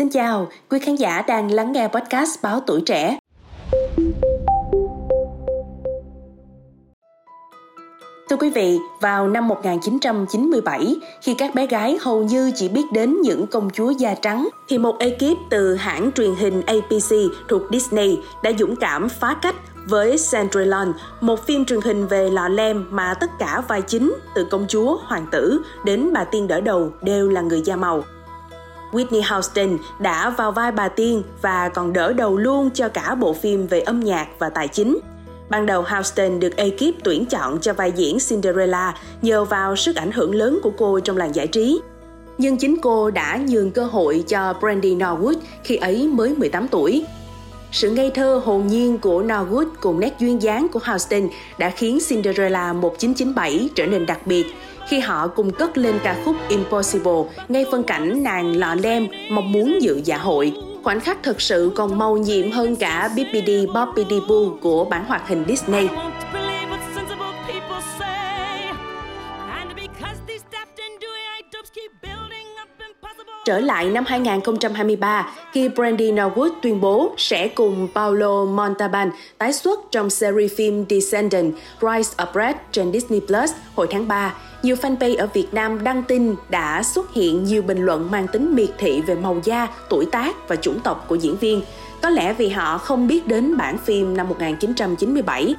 Xin chào, quý khán giả đang lắng nghe podcast Báo Tuổi Trẻ. Thưa quý vị, vào năm 1997, khi các bé gái hầu như chỉ biết đến những công chúa da trắng, thì một ekip từ hãng truyền hình APC thuộc Disney đã dũng cảm phá cách với Cinderella, một phim truyền hình về lọ lem mà tất cả vai chính, từ công chúa, hoàng tử đến bà tiên đỡ đầu đều là người da màu. Whitney Houston đã vào vai bà tiên và còn đỡ đầu luôn cho cả bộ phim về âm nhạc và tài chính. Ban đầu, Houston được ekip tuyển chọn cho vai diễn Cinderella nhờ vào sức ảnh hưởng lớn của cô trong làng giải trí. Nhưng chính cô đã nhường cơ hội cho Brandy Norwood khi ấy mới 18 tuổi. Sự ngây thơ hồn nhiên của Norwood cùng nét duyên dáng của Houston đã khiến Cinderella 1997 trở nên đặc biệt khi họ cùng cất lên ca khúc Impossible, ngay phân cảnh nàng lọ lem, mong muốn dự dạ hội. Khoảnh khắc thật sự còn màu nhiệm hơn cả Bippity Boppity Boo của bản hoạt hình Disney. Trở lại năm 2023, khi Brandy Norwood tuyên bố sẽ cùng Paulo Montalban tái xuất trong series phim Descendant Rise of Red trên Disney Plus hồi tháng 3, nhiều fanpage ở Việt Nam đăng tin đã xuất hiện nhiều bình luận mang tính miệt thị về màu da, tuổi tác và chủng tộc của diễn viên. Có lẽ vì họ không biết đến bản phim năm 1997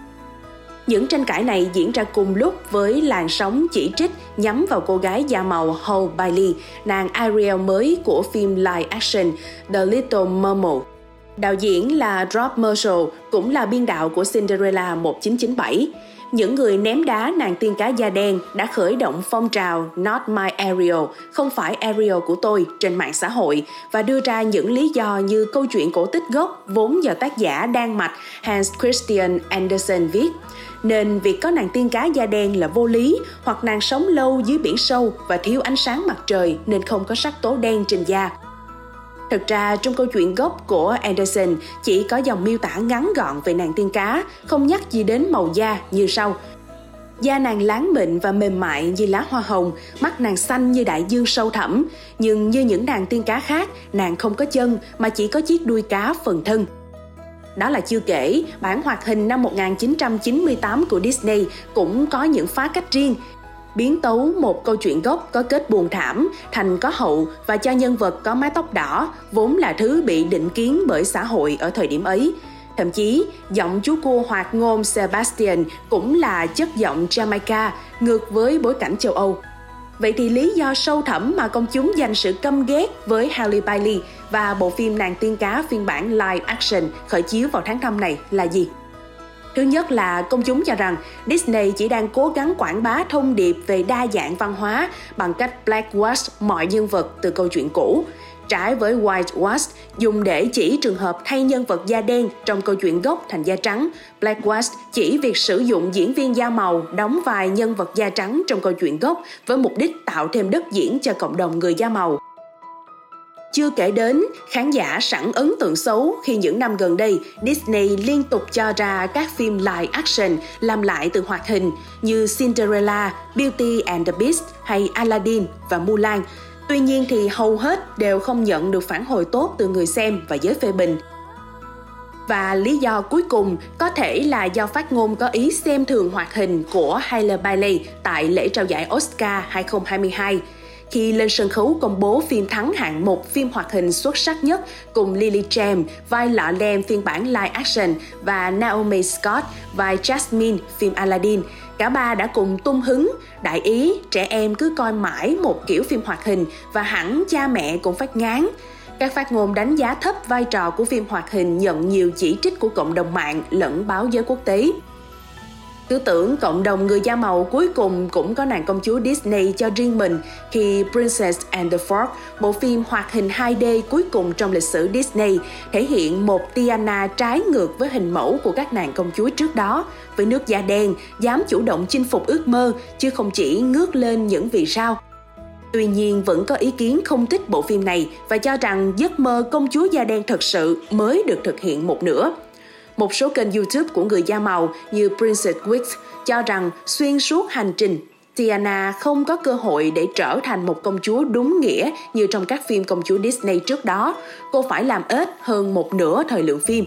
những tranh cãi này diễn ra cùng lúc với làn sóng chỉ trích nhắm vào cô gái da màu Hope Bailey, nàng Ariel mới của phim live action The Little Mermaid. Đạo diễn là Rob Marshall, cũng là biên đạo của Cinderella 1997. Những người ném đá nàng tiên cá da đen đã khởi động phong trào Not My Ariel, không phải Ariel của tôi trên mạng xã hội và đưa ra những lý do như câu chuyện cổ tích gốc vốn do tác giả Đan Mạch Hans Christian Andersen viết nên việc có nàng tiên cá da đen là vô lý hoặc nàng sống lâu dưới biển sâu và thiếu ánh sáng mặt trời nên không có sắc tố đen trên da. Thực ra trong câu chuyện gốc của Anderson chỉ có dòng miêu tả ngắn gọn về nàng tiên cá, không nhắc gì đến màu da như sau. Da nàng láng mịn và mềm mại như lá hoa hồng, mắt nàng xanh như đại dương sâu thẳm, nhưng như những nàng tiên cá khác, nàng không có chân mà chỉ có chiếc đuôi cá phần thân. Đó là chưa kể, bản hoạt hình năm 1998 của Disney cũng có những phá cách riêng, biến tấu một câu chuyện gốc có kết buồn thảm thành có hậu và cho nhân vật có mái tóc đỏ vốn là thứ bị định kiến bởi xã hội ở thời điểm ấy. Thậm chí, giọng chú cua hoạt ngôn Sebastian cũng là chất giọng Jamaica, ngược với bối cảnh châu Âu. Vậy thì lý do sâu thẳm mà công chúng dành sự căm ghét với Halle Bailey và bộ phim Nàng tiên cá phiên bản live action khởi chiếu vào tháng 5 này là gì? Thứ nhất là công chúng cho rằng Disney chỉ đang cố gắng quảng bá thông điệp về đa dạng văn hóa bằng cách blackwash mọi nhân vật từ câu chuyện cũ, trái với whitewash dùng để chỉ trường hợp thay nhân vật da đen trong câu chuyện gốc thành da trắng. Blackwash chỉ việc sử dụng diễn viên da màu đóng vai nhân vật da trắng trong câu chuyện gốc với mục đích tạo thêm đất diễn cho cộng đồng người da màu. Chưa kể đến, khán giả sẵn ấn tượng xấu khi những năm gần đây Disney liên tục cho ra các phim live action làm lại từ hoạt hình như Cinderella, Beauty and the Beast hay Aladdin và Mulan. Tuy nhiên thì hầu hết đều không nhận được phản hồi tốt từ người xem và giới phê bình. Và lý do cuối cùng có thể là do phát ngôn có ý xem thường hoạt hình của Halle Bailey tại lễ trao giải Oscar 2022 khi lên sân khấu công bố phim thắng hạng một phim hoạt hình xuất sắc nhất cùng Lily James vai lọ lem phiên bản live action và Naomi Scott vai Jasmine phim Aladdin. Cả ba đã cùng tung hứng, đại ý trẻ em cứ coi mãi một kiểu phim hoạt hình và hẳn cha mẹ cũng phát ngán. Các phát ngôn đánh giá thấp vai trò của phim hoạt hình nhận nhiều chỉ trích của cộng đồng mạng lẫn báo giới quốc tế. Tư tưởng cộng đồng người da màu cuối cùng cũng có nàng công chúa Disney cho riêng mình khi Princess and the Frog, bộ phim hoạt hình 2D cuối cùng trong lịch sử Disney, thể hiện một Tiana trái ngược với hình mẫu của các nàng công chúa trước đó, với nước da đen, dám chủ động chinh phục ước mơ, chứ không chỉ ngước lên những vì sao. Tuy nhiên vẫn có ý kiến không thích bộ phim này và cho rằng giấc mơ công chúa da đen thật sự mới được thực hiện một nửa. Một số kênh YouTube của người da màu như Princess Wigs cho rằng xuyên suốt hành trình Tiana không có cơ hội để trở thành một công chúa đúng nghĩa như trong các phim công chúa Disney trước đó. Cô phải làm ít hơn một nửa thời lượng phim.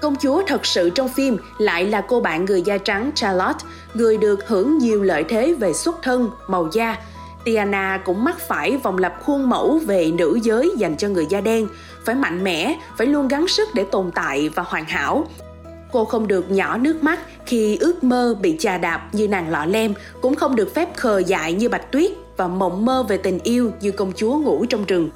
Công chúa thật sự trong phim lại là cô bạn người da trắng Charlotte, người được hưởng nhiều lợi thế về xuất thân, màu da. Tiana cũng mắc phải vòng lặp khuôn mẫu về nữ giới dành cho người da đen, phải mạnh mẽ, phải luôn gắng sức để tồn tại và hoàn hảo. Cô không được nhỏ nước mắt khi ước mơ bị chà đạp như nàng lọ lem, cũng không được phép khờ dại như bạch tuyết và mộng mơ về tình yêu như công chúa ngủ trong rừng.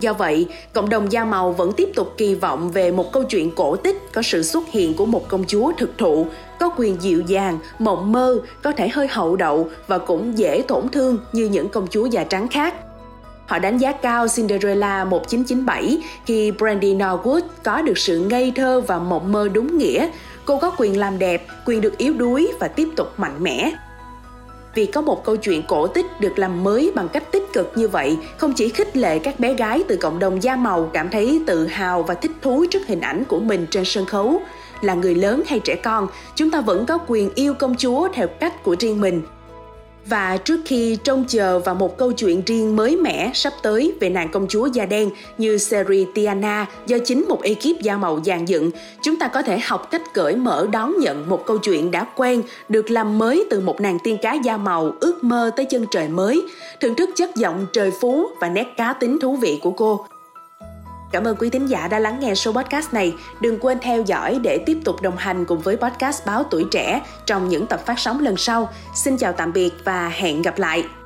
Do vậy, cộng đồng da màu vẫn tiếp tục kỳ vọng về một câu chuyện cổ tích có sự xuất hiện của một công chúa thực thụ, có quyền dịu dàng, mộng mơ, có thể hơi hậu đậu và cũng dễ tổn thương như những công chúa da trắng khác. Họ đánh giá cao Cinderella 1997 khi Brandy Norwood có được sự ngây thơ và mộng mơ đúng nghĩa. Cô có quyền làm đẹp, quyền được yếu đuối và tiếp tục mạnh mẽ. Vì có một câu chuyện cổ tích được làm mới bằng cách tích cực như vậy, không chỉ khích lệ các bé gái từ cộng đồng da màu cảm thấy tự hào và thích thú trước hình ảnh của mình trên sân khấu, là người lớn hay trẻ con, chúng ta vẫn có quyền yêu công chúa theo cách của riêng mình và trước khi trông chờ vào một câu chuyện riêng mới mẻ sắp tới về nàng công chúa da đen như series Tiana do chính một ekip da màu dàn dựng, chúng ta có thể học cách cởi mở đón nhận một câu chuyện đã quen được làm mới từ một nàng tiên cá da màu ước mơ tới chân trời mới, thưởng thức chất giọng trời phú và nét cá tính thú vị của cô. Cảm ơn quý thính giả đã lắng nghe số podcast này. Đừng quên theo dõi để tiếp tục đồng hành cùng với podcast Báo Tuổi Trẻ trong những tập phát sóng lần sau. Xin chào tạm biệt và hẹn gặp lại!